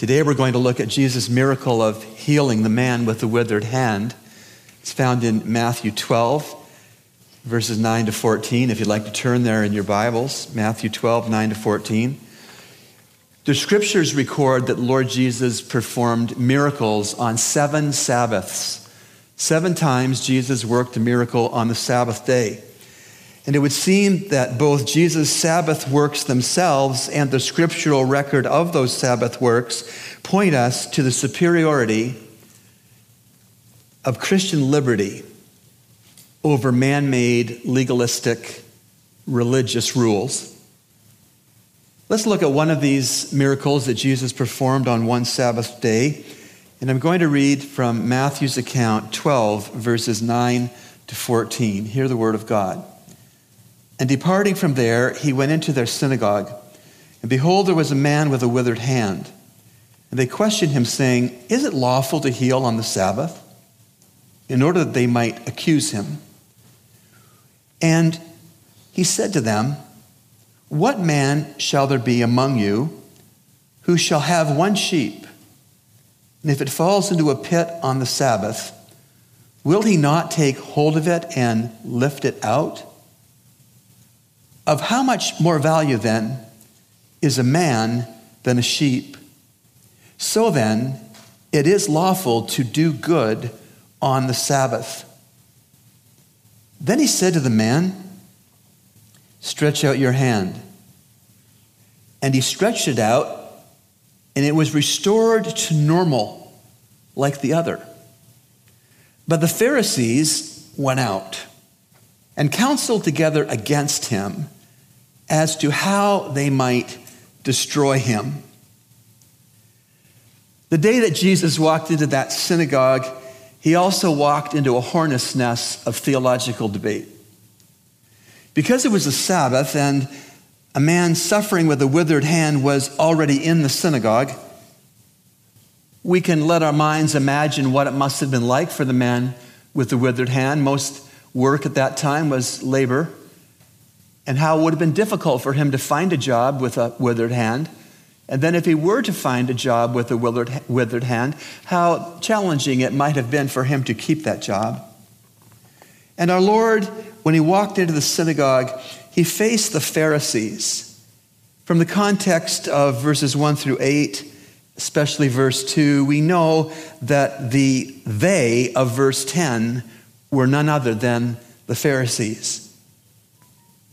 Today we're going to look at Jesus' miracle of healing the man with the withered hand. It's found in Matthew 12, verses 9 to 14. If you'd like to turn there in your Bibles, Matthew 12, 9 to 14. The scriptures record that Lord Jesus performed miracles on seven Sabbaths. Seven times Jesus worked a miracle on the Sabbath day. And it would seem that both Jesus' Sabbath works themselves and the scriptural record of those Sabbath works point us to the superiority of Christian liberty over man made, legalistic, religious rules. Let's look at one of these miracles that Jesus performed on one Sabbath day. And I'm going to read from Matthew's account 12, verses 9 to 14. Hear the word of God. And departing from there, he went into their synagogue. And behold, there was a man with a withered hand. And they questioned him, saying, Is it lawful to heal on the Sabbath? In order that they might accuse him. And he said to them, What man shall there be among you who shall have one sheep? And if it falls into a pit on the Sabbath, will he not take hold of it and lift it out? Of how much more value then is a man than a sheep? So then, it is lawful to do good on the Sabbath. Then he said to the man, Stretch out your hand. And he stretched it out, and it was restored to normal, like the other. But the Pharisees went out and counseled together against him as to how they might destroy him. The day that Jesus walked into that synagogue, he also walked into a hornet's nest of theological debate. Because it was a Sabbath and a man suffering with a withered hand was already in the synagogue, we can let our minds imagine what it must have been like for the man with the withered hand. Most work at that time was labor, and how it would have been difficult for him to find a job with a withered hand. And then, if he were to find a job with a withered, withered hand, how challenging it might have been for him to keep that job. And our Lord, when he walked into the synagogue, he faced the Pharisees. From the context of verses 1 through 8, especially verse 2, we know that the they of verse 10 were none other than the Pharisees.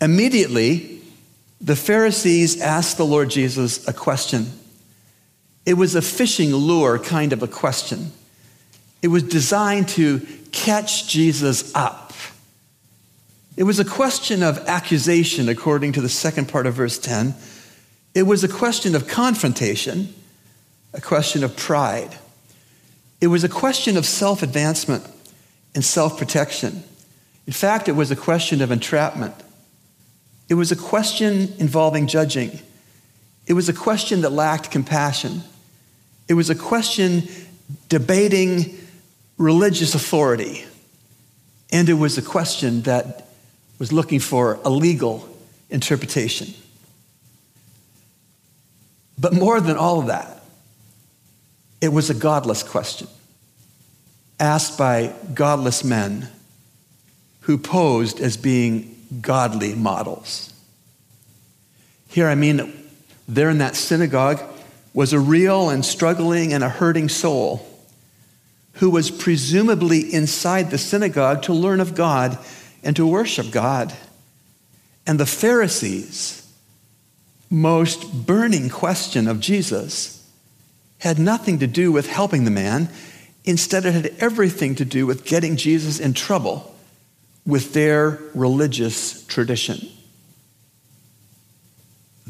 Immediately, the Pharisees asked the Lord Jesus a question. It was a fishing lure kind of a question. It was designed to catch Jesus up. It was a question of accusation, according to the second part of verse 10. It was a question of confrontation, a question of pride. It was a question of self advancement and self protection. In fact, it was a question of entrapment. It was a question involving judging. It was a question that lacked compassion. It was a question debating religious authority. And it was a question that was looking for a legal interpretation. But more than all of that, it was a godless question asked by godless men who posed as being godly models. Here, I mean, there in that synagogue was a real and struggling and a hurting soul who was presumably inside the synagogue to learn of God and to worship God. And the Pharisees' most burning question of Jesus had nothing to do with helping the man. Instead, it had everything to do with getting Jesus in trouble with their religious tradition.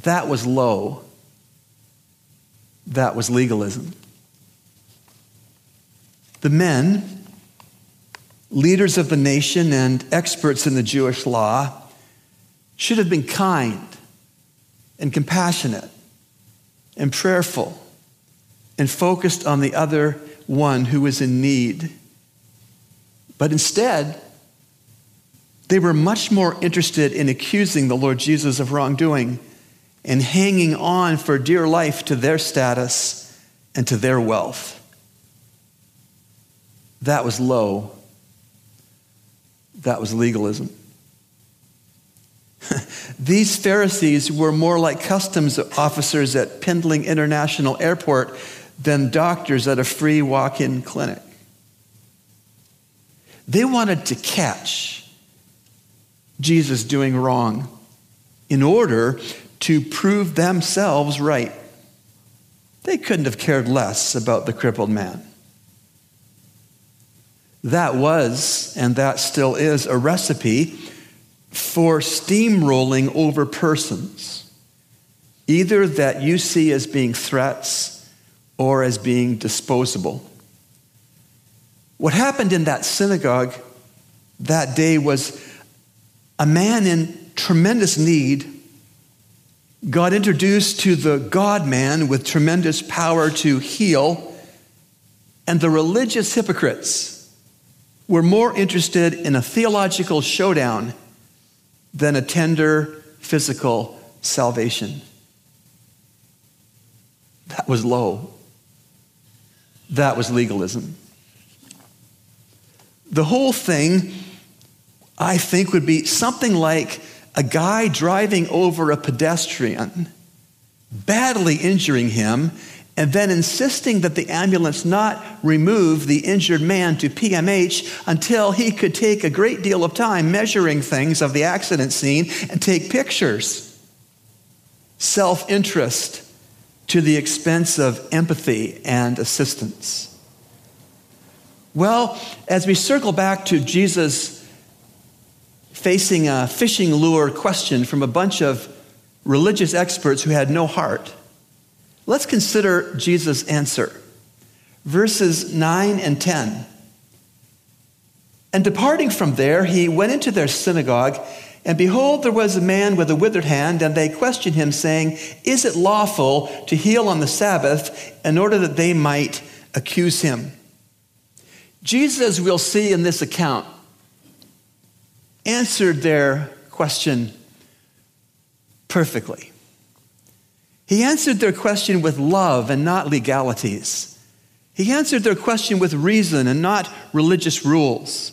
That was low. That was legalism. The men, leaders of the nation and experts in the Jewish law, should have been kind and compassionate and prayerful and focused on the other one who was in need. But instead, they were much more interested in accusing the Lord Jesus of wrongdoing and hanging on for dear life to their status and to their wealth. That was low. That was legalism. These Pharisees were more like customs officers at Pindling International Airport than doctors at a free walk in clinic. They wanted to catch Jesus doing wrong in order to prove themselves right. They couldn't have cared less about the crippled man. That was, and that still is, a recipe for steamrolling over persons, either that you see as being threats or as being disposable. What happened in that synagogue that day was a man in tremendous need got introduced to the God man with tremendous power to heal, and the religious hypocrites were more interested in a theological showdown than a tender physical salvation. That was low. That was legalism. The whole thing, I think, would be something like a guy driving over a pedestrian, badly injuring him, and then insisting that the ambulance not remove the injured man to PMH until he could take a great deal of time measuring things of the accident scene and take pictures. Self interest to the expense of empathy and assistance. Well, as we circle back to Jesus facing a fishing lure question from a bunch of religious experts who had no heart, Let's consider Jesus' answer. Verses 9 and 10. And departing from there, he went into their synagogue, and behold, there was a man with a withered hand, and they questioned him, saying, Is it lawful to heal on the Sabbath, in order that they might accuse him? Jesus, we'll see in this account, answered their question perfectly. He answered their question with love and not legalities. He answered their question with reason and not religious rules.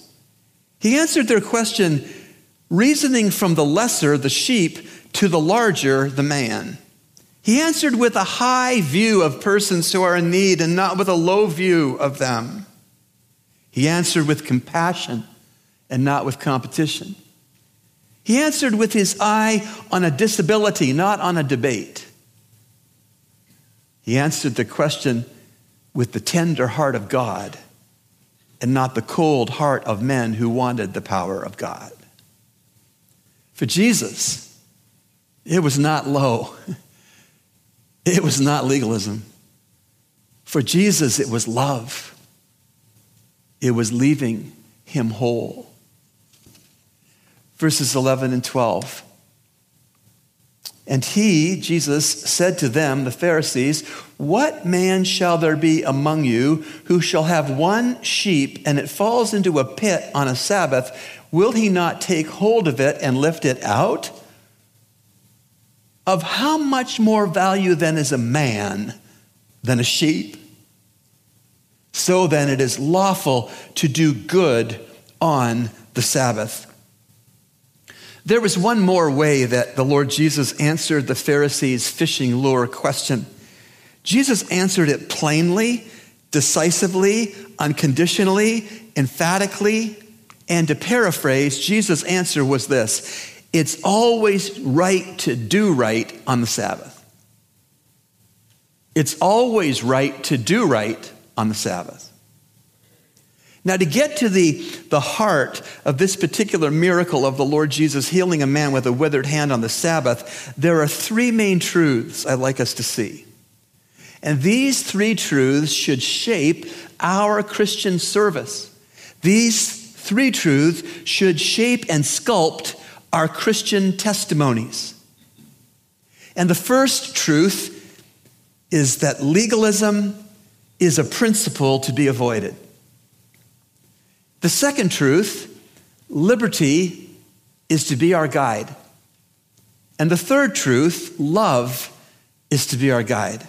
He answered their question reasoning from the lesser, the sheep, to the larger, the man. He answered with a high view of persons who are in need and not with a low view of them. He answered with compassion and not with competition. He answered with his eye on a disability, not on a debate. He answered the question with the tender heart of God and not the cold heart of men who wanted the power of God. For Jesus, it was not low, it was not legalism. For Jesus, it was love, it was leaving him whole. Verses 11 and 12. And he, Jesus, said to them, the Pharisees, What man shall there be among you who shall have one sheep and it falls into a pit on a Sabbath? Will he not take hold of it and lift it out? Of how much more value then is a man than a sheep? So then it is lawful to do good on the Sabbath. There was one more way that the Lord Jesus answered the Pharisees' fishing lure question. Jesus answered it plainly, decisively, unconditionally, emphatically, and to paraphrase, Jesus' answer was this It's always right to do right on the Sabbath. It's always right to do right on the Sabbath. Now, to get to the, the heart of this particular miracle of the Lord Jesus healing a man with a withered hand on the Sabbath, there are three main truths I'd like us to see. And these three truths should shape our Christian service. These three truths should shape and sculpt our Christian testimonies. And the first truth is that legalism is a principle to be avoided. The second truth, liberty is to be our guide. And the third truth, love is to be our guide.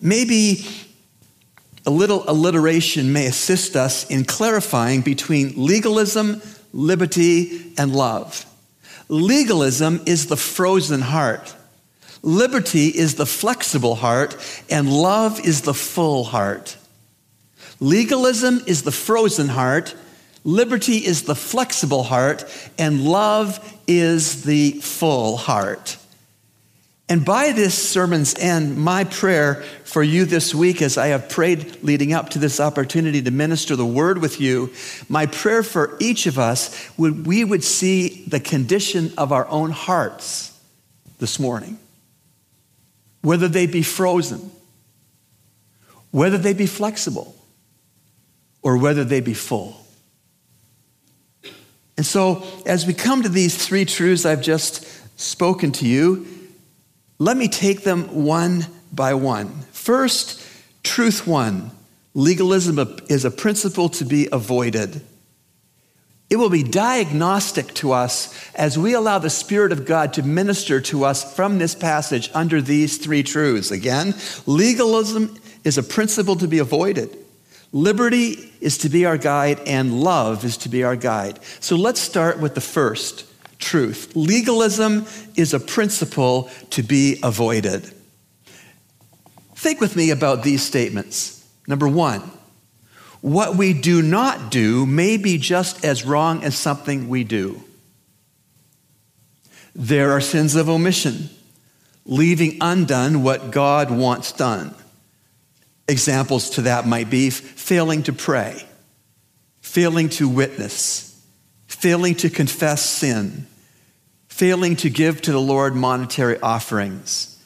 Maybe a little alliteration may assist us in clarifying between legalism, liberty, and love. Legalism is the frozen heart. Liberty is the flexible heart, and love is the full heart. Legalism is the frozen heart, liberty is the flexible heart, and love is the full heart. And by this sermon's end, my prayer for you this week, as I have prayed leading up to this opportunity to minister the word with you, my prayer for each of us would we would see the condition of our own hearts this morning. Whether they be frozen, whether they be flexible, or whether they be full. And so, as we come to these three truths I've just spoken to you, let me take them one by one. First, truth one legalism is a principle to be avoided. It will be diagnostic to us as we allow the Spirit of God to minister to us from this passage under these three truths. Again, legalism is a principle to be avoided. Liberty is to be our guide, and love is to be our guide. So let's start with the first truth. Legalism is a principle to be avoided. Think with me about these statements. Number one, what we do not do may be just as wrong as something we do. There are sins of omission, leaving undone what God wants done. Examples to that might be failing to pray, failing to witness, failing to confess sin, failing to give to the Lord monetary offerings.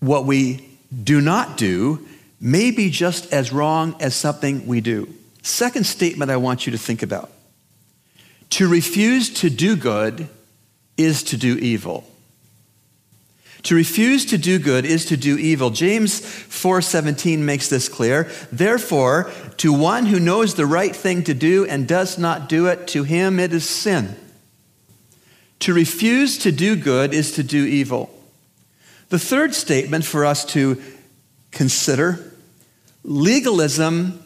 What we do not do may be just as wrong as something we do. Second statement I want you to think about. To refuse to do good is to do evil. To refuse to do good is to do evil. James 4:17 makes this clear. Therefore, to one who knows the right thing to do and does not do it, to him it is sin. To refuse to do good is to do evil. The third statement for us to consider legalism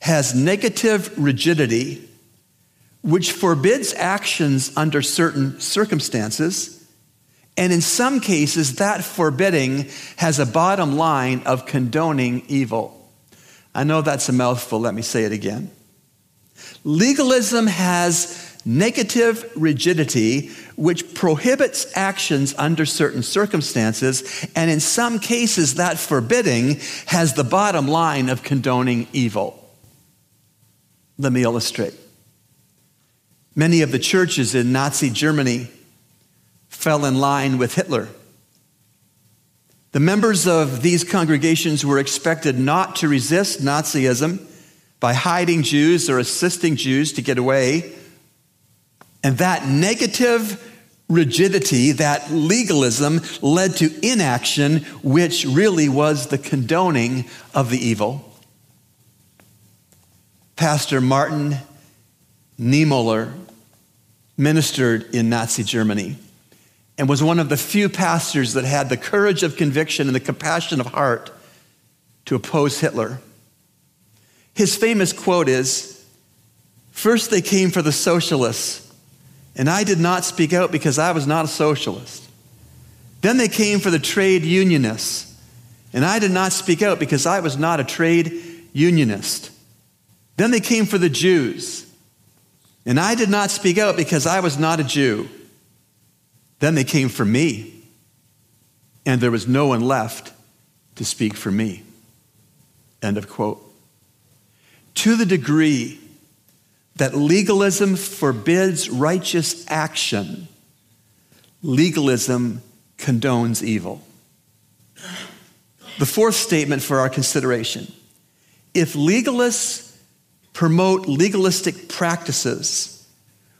has negative rigidity, which forbids actions under certain circumstances and in some cases, that forbidding has a bottom line of condoning evil. I know that's a mouthful. Let me say it again. Legalism has negative rigidity, which prohibits actions under certain circumstances, and in some cases, that forbidding has the bottom line of condoning evil. Let me illustrate. Many of the churches in Nazi Germany fell in line with Hitler. The members of these congregations were expected not to resist Nazism by hiding Jews or assisting Jews to get away. And that negative rigidity, that legalism, led to inaction, which really was the condoning of the evil. Pastor Martin Niemöller ministered in Nazi Germany and was one of the few pastors that had the courage of conviction and the compassion of heart to oppose Hitler. His famous quote is First, they came for the socialists, and I did not speak out because I was not a socialist. Then they came for the trade unionists, and I did not speak out because I was not a trade unionist. Then they came for the Jews, and I did not speak out because I was not a Jew. Then they came for me, and there was no one left to speak for me. End of quote. To the degree that legalism forbids righteous action, legalism condones evil. The fourth statement for our consideration if legalists promote legalistic practices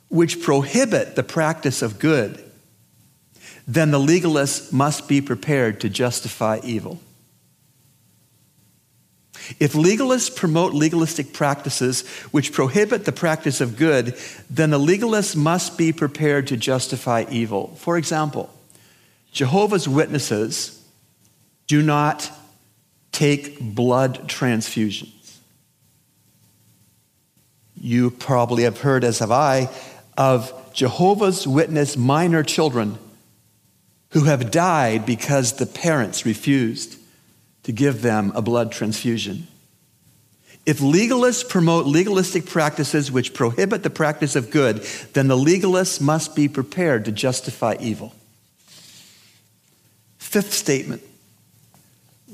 which prohibit the practice of good, then the legalist must be prepared to justify evil. If legalists promote legalistic practices which prohibit the practice of good, then the legalist must be prepared to justify evil. For example, Jehovah's Witnesses do not take blood transfusions. You probably have heard, as have I, of Jehovah's Witness minor children who have died because the parents refused to give them a blood transfusion. If legalists promote legalistic practices which prohibit the practice of good, then the legalists must be prepared to justify evil. Fifth statement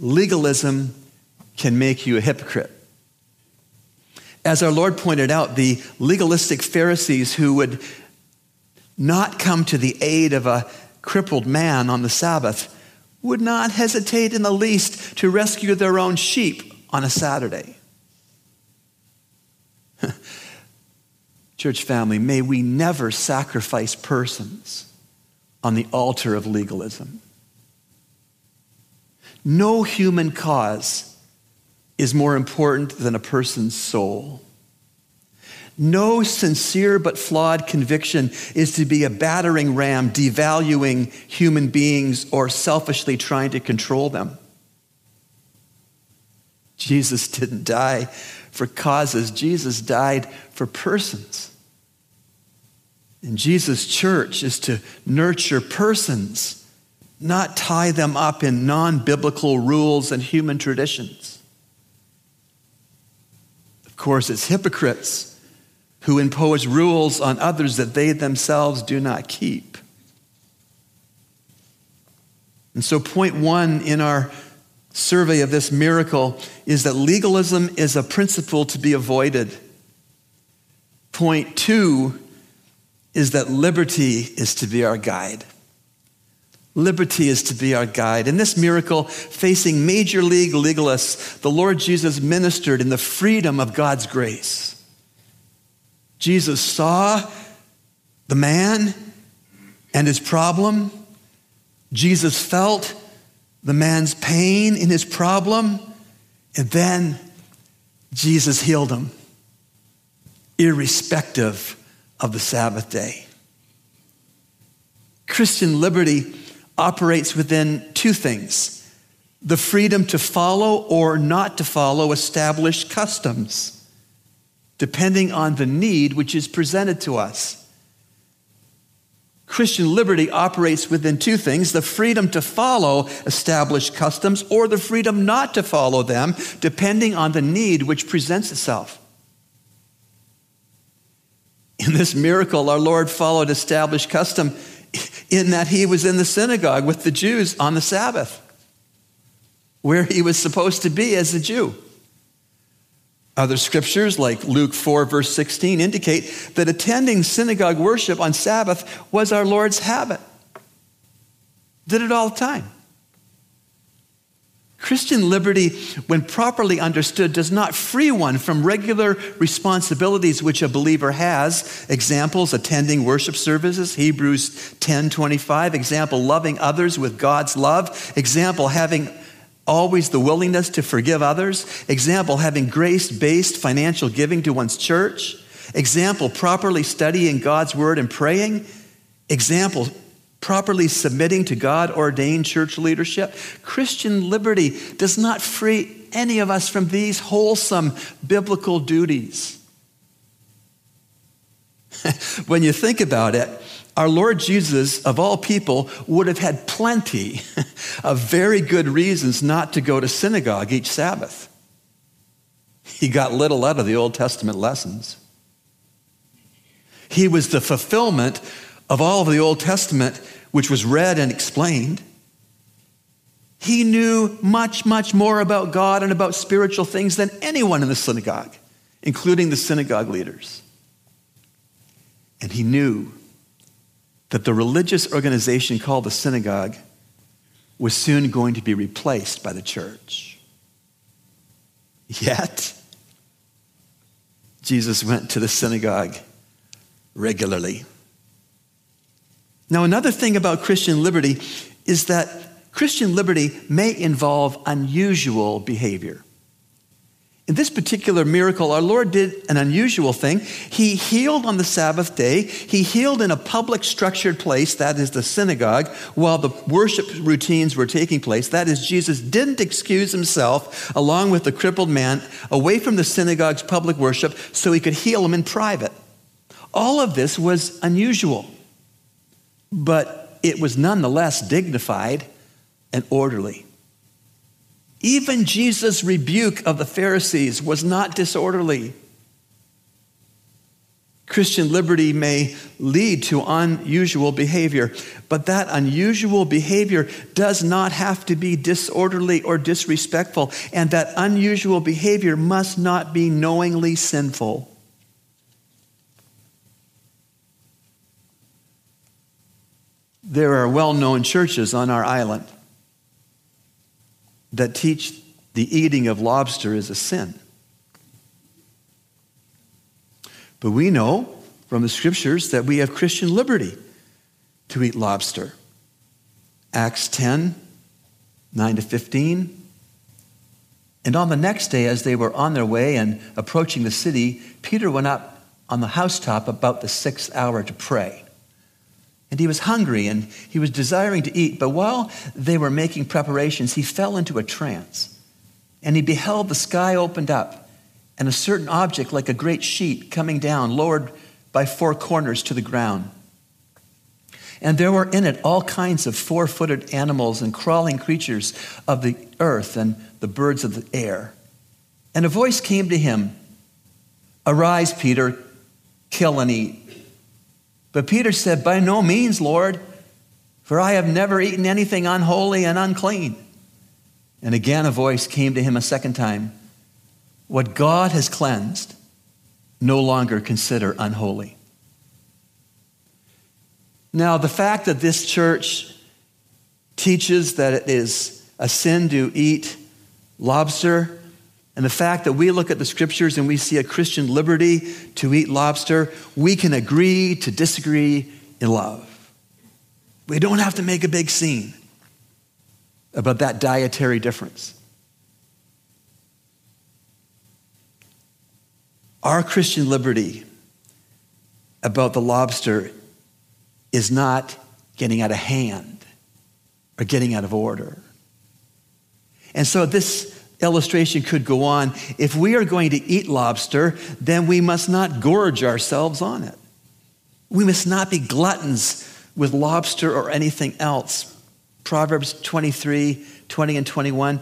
legalism can make you a hypocrite. As our Lord pointed out, the legalistic Pharisees who would not come to the aid of a crippled man on the Sabbath would not hesitate in the least to rescue their own sheep on a Saturday. Church family, may we never sacrifice persons on the altar of legalism. No human cause is more important than a person's soul. No sincere but flawed conviction is to be a battering ram, devaluing human beings or selfishly trying to control them. Jesus didn't die for causes, Jesus died for persons. And Jesus' church is to nurture persons, not tie them up in non biblical rules and human traditions. Of course, it's hypocrites who impose rules on others that they themselves do not keep. And so, point one in our survey of this miracle is that legalism is a principle to be avoided. Point two is that liberty is to be our guide. Liberty is to be our guide. In this miracle, facing major league legalists, the Lord Jesus ministered in the freedom of God's grace. Jesus saw the man and his problem. Jesus felt the man's pain in his problem, and then Jesus healed him, irrespective of the Sabbath day. Christian liberty operates within two things the freedom to follow or not to follow established customs, depending on the need which is presented to us. Christian liberty operates within two things the freedom to follow established customs or the freedom not to follow them, depending on the need which presents itself. In this miracle, our Lord followed established custom in that he was in the synagogue with the Jews on the Sabbath, where he was supposed to be as a Jew. Other scriptures, like Luke 4, verse 16, indicate that attending synagogue worship on Sabbath was our Lord's habit. Did it all the time. Christian liberty, when properly understood, does not free one from regular responsibilities which a believer has. Examples, attending worship services, Hebrews 10:25. Example, loving others with God's love. Example, having always the willingness to forgive others. Example, having grace-based financial giving to one's church. Example, properly studying God's word and praying. Example, properly submitting to God ordained church leadership. Christian liberty does not free any of us from these wholesome biblical duties. when you think about it, our Lord Jesus, of all people, would have had plenty of very good reasons not to go to synagogue each Sabbath. He got little out of the Old Testament lessons. He was the fulfillment of all of the Old Testament, which was read and explained, he knew much, much more about God and about spiritual things than anyone in the synagogue, including the synagogue leaders. And he knew that the religious organization called the synagogue was soon going to be replaced by the church. Yet, Jesus went to the synagogue regularly. Now, another thing about Christian liberty is that Christian liberty may involve unusual behavior. In this particular miracle, our Lord did an unusual thing. He healed on the Sabbath day. He healed in a public structured place, that is the synagogue, while the worship routines were taking place. That is, Jesus didn't excuse himself along with the crippled man away from the synagogue's public worship so he could heal him in private. All of this was unusual, but it was nonetheless dignified and orderly. Even Jesus' rebuke of the Pharisees was not disorderly. Christian liberty may lead to unusual behavior, but that unusual behavior does not have to be disorderly or disrespectful, and that unusual behavior must not be knowingly sinful. There are well known churches on our island that teach the eating of lobster is a sin. But we know from the scriptures that we have Christian liberty to eat lobster. Acts 10, 9 to 15. And on the next day, as they were on their way and approaching the city, Peter went up on the housetop about the sixth hour to pray. And he was hungry and he was desiring to eat. But while they were making preparations, he fell into a trance. And he beheld the sky opened up and a certain object like a great sheet coming down, lowered by four corners to the ground. And there were in it all kinds of four footed animals and crawling creatures of the earth and the birds of the air. And a voice came to him Arise, Peter, kill and eat. But Peter said, By no means, Lord, for I have never eaten anything unholy and unclean. And again a voice came to him a second time What God has cleansed, no longer consider unholy. Now, the fact that this church teaches that it is a sin to eat lobster and the fact that we look at the scriptures and we see a Christian liberty to eat lobster, we can agree to disagree in love. We don't have to make a big scene about that dietary difference. Our Christian liberty about the lobster is not getting out of hand or getting out of order. And so this illustration could go on. If we are going to eat lobster, then we must not gorge ourselves on it. We must not be gluttons with lobster or anything else. Proverbs 23 20 and 21.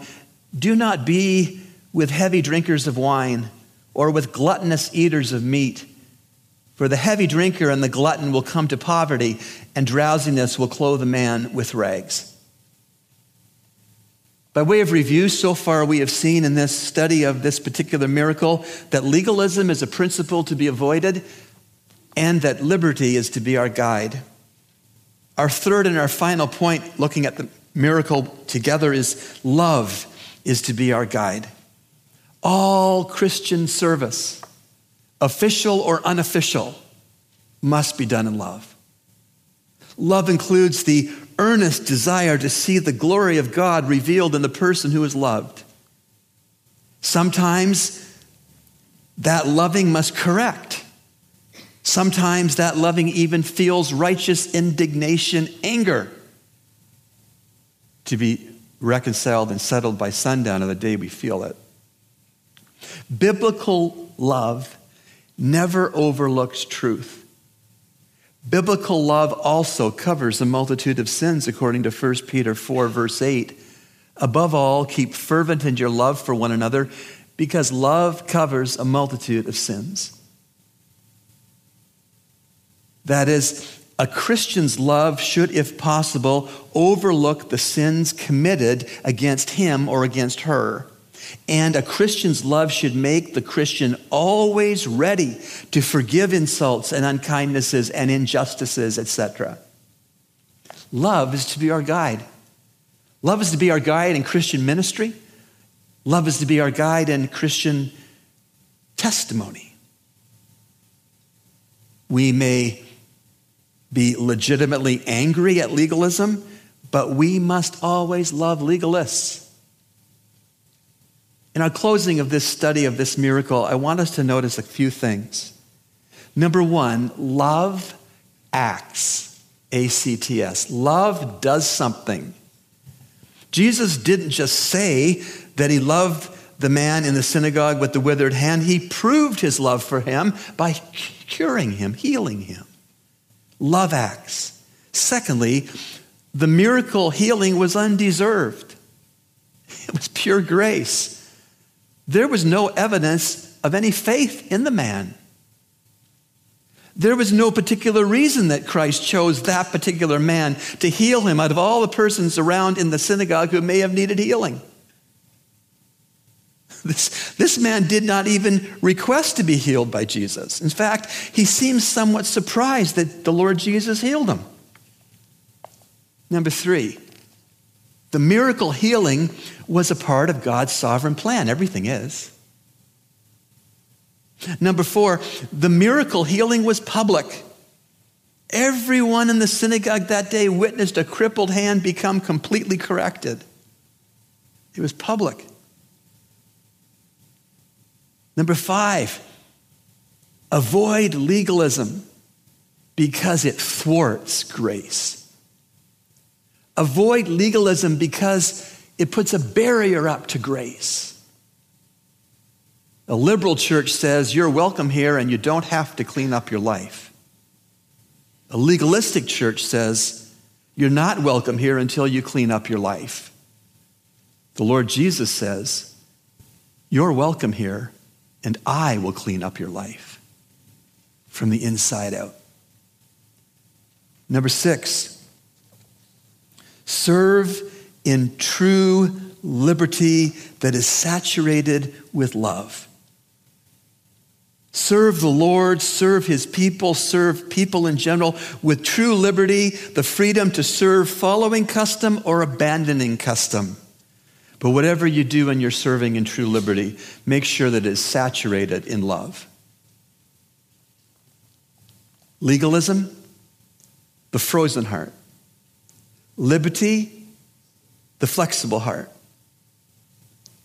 Do not be with heavy drinkers of wine or with gluttonous eaters of meat. For the heavy drinker and the glutton will come to poverty, and drowsiness will clothe a man with rags. By way of review, so far we have seen in this study of this particular miracle that legalism is a principle to be avoided and that liberty is to be our guide. Our third and our final point, looking at the miracle together, is love is to be our guide. All Christian service, official or unofficial, must be done in love. Love includes the earnest desire to see the glory of God revealed in the person who is loved. Sometimes that loving must correct. Sometimes that loving even feels righteous indignation, anger to be reconciled and settled by sundown of the day we feel it. Biblical love never overlooks truth. Biblical love also covers a multitude of sins, according to 1 Peter 4, verse 8. Above all, keep fervent in your love for one another, because love covers a multitude of sins. That is, a Christian's love should, if possible, overlook the sins committed against him or against her. And a Christian's love should make the Christian always ready to forgive insults and unkindnesses and injustices, etc. Love is to be our guide. Love is to be our guide in Christian ministry. Love is to be our guide in Christian testimony. We may be legitimately angry at legalism, but we must always love legalists In our closing of this study of this miracle, I want us to notice a few things. Number one, love acts. A C T S. Love does something. Jesus didn't just say that he loved the man in the synagogue with the withered hand, he proved his love for him by curing him, healing him. Love acts. Secondly, the miracle healing was undeserved, it was pure grace. There was no evidence of any faith in the man. There was no particular reason that Christ chose that particular man to heal him out of all the persons around in the synagogue who may have needed healing. This, this man did not even request to be healed by Jesus. In fact, he seems somewhat surprised that the Lord Jesus healed him. Number three, the miracle healing was a part of God's sovereign plan. Everything is. Number four, the miracle healing was public. Everyone in the synagogue that day witnessed a crippled hand become completely corrected. It was public. Number five, avoid legalism because it thwarts grace. Avoid legalism because it puts a barrier up to grace. A liberal church says you're welcome here and you don't have to clean up your life. A legalistic church says you're not welcome here until you clean up your life. The Lord Jesus says, You're welcome here and I will clean up your life from the inside out. Number six, serve in true liberty that is saturated with love. Serve the Lord, serve his people, serve people in general with true liberty, the freedom to serve following custom or abandoning custom. But whatever you do in your serving in true liberty, make sure that it is saturated in love. Legalism, the frozen heart. Liberty, the flexible heart.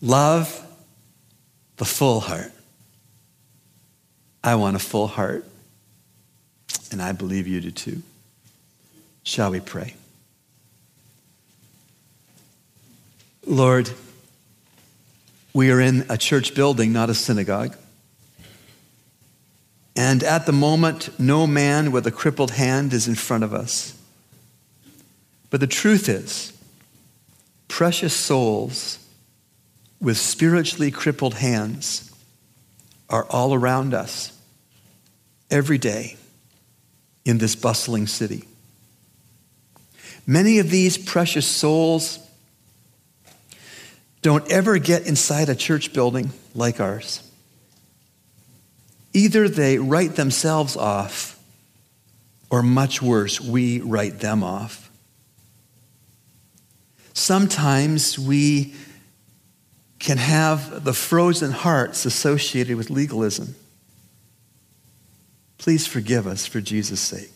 Love, the full heart. I want a full heart, and I believe you do too. Shall we pray? Lord, we are in a church building, not a synagogue. And at the moment, no man with a crippled hand is in front of us. But the truth is, precious souls with spiritually crippled hands are all around us every day in this bustling city. Many of these precious souls don't ever get inside a church building like ours. Either they write themselves off, or much worse, we write them off. Sometimes we can have the frozen hearts associated with legalism. Please forgive us for Jesus' sake.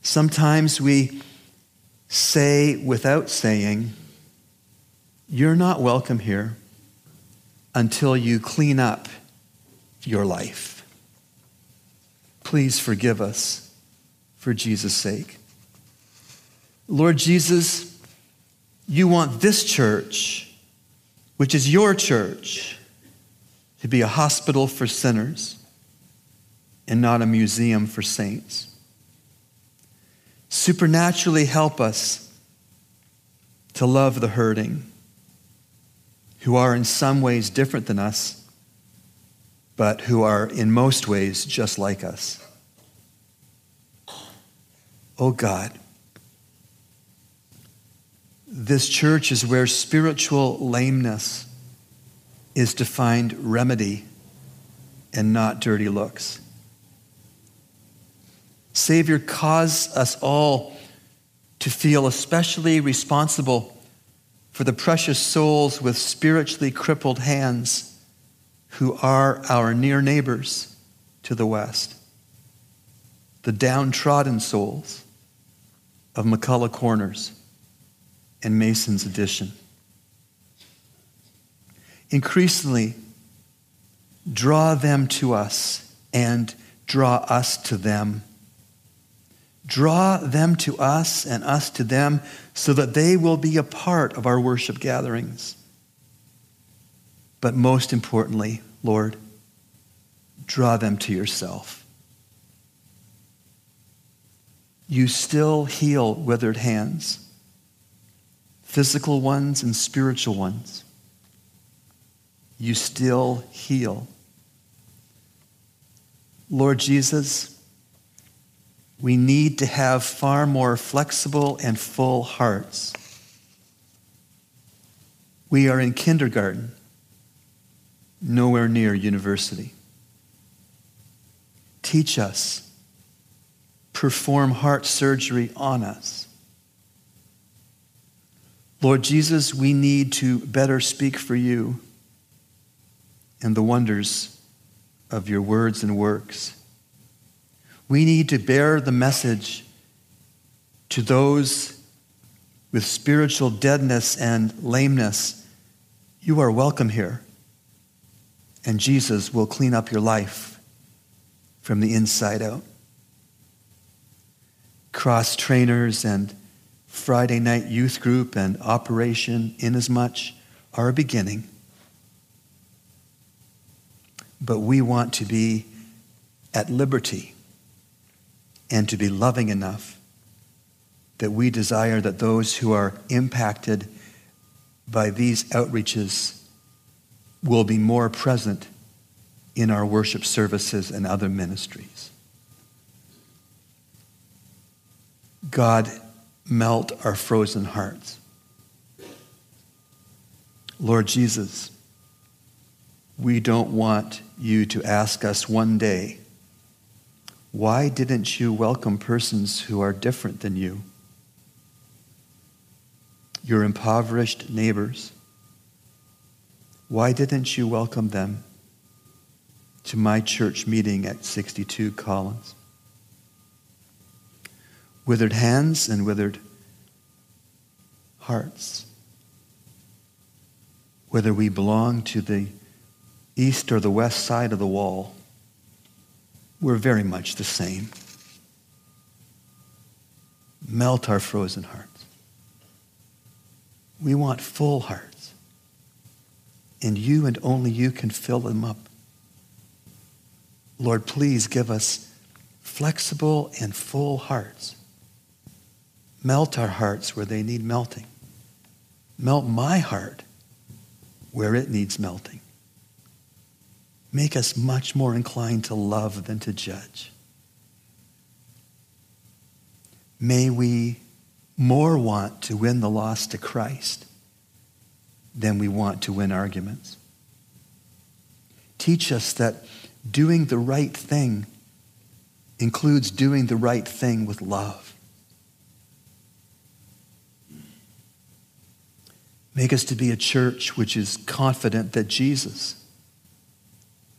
Sometimes we say without saying, you're not welcome here until you clean up your life. Please forgive us for Jesus' sake. Lord Jesus, you want this church, which is your church, to be a hospital for sinners and not a museum for saints. Supernaturally help us to love the hurting who are in some ways different than us, but who are in most ways just like us. Oh God, this church is where spiritual lameness is to find remedy and not dirty looks. Savior, cause us all to feel especially responsible for the precious souls with spiritually crippled hands who are our near neighbors to the west, the downtrodden souls of McCullough Corners and Mason's Addition. increasingly draw them to us and draw us to them. Draw them to us and us to them so that they will be a part of our worship gatherings. But most importantly, Lord, draw them to yourself. You still heal withered hands, physical ones and spiritual ones. You still heal. Lord Jesus, we need to have far more flexible and full hearts. We are in kindergarten, nowhere near university. Teach us, perform heart surgery on us. Lord Jesus, we need to better speak for you and the wonders of your words and works. We need to bear the message to those with spiritual deadness and lameness. You are welcome here, and Jesus will clean up your life from the inside out. Cross trainers and Friday night youth group and Operation Inasmuch are a beginning. But we want to be at liberty and to be loving enough that we desire that those who are impacted by these outreaches will be more present in our worship services and other ministries. God, melt our frozen hearts. Lord Jesus, we don't want you to ask us one day why didn't you welcome persons who are different than you? Your impoverished neighbors. Why didn't you welcome them to my church meeting at 62 Collins? Withered hands and withered hearts. Whether we belong to the east or the west side of the wall, we're very much the same. Melt our frozen hearts. We want full hearts. And you and only you can fill them up. Lord, please give us flexible and full hearts. Melt our hearts where they need melting. Melt my heart where it needs melting make us much more inclined to love than to judge. May we more want to win the lost to Christ than we want to win arguments. Teach us that doing the right thing includes doing the right thing with love. Make us to be a church which is confident that Jesus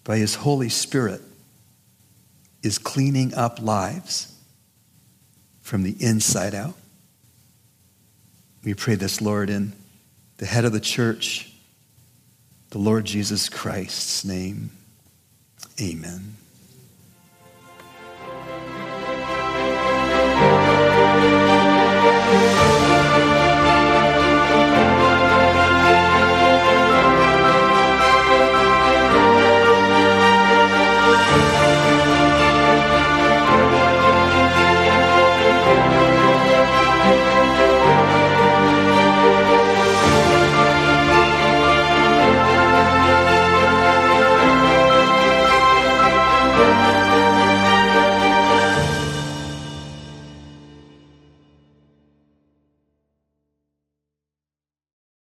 by His Holy Spirit is cleaning up lives from the inside out. We pray this, Lord, in the head of the church, the Lord Jesus Christ's name. Amen.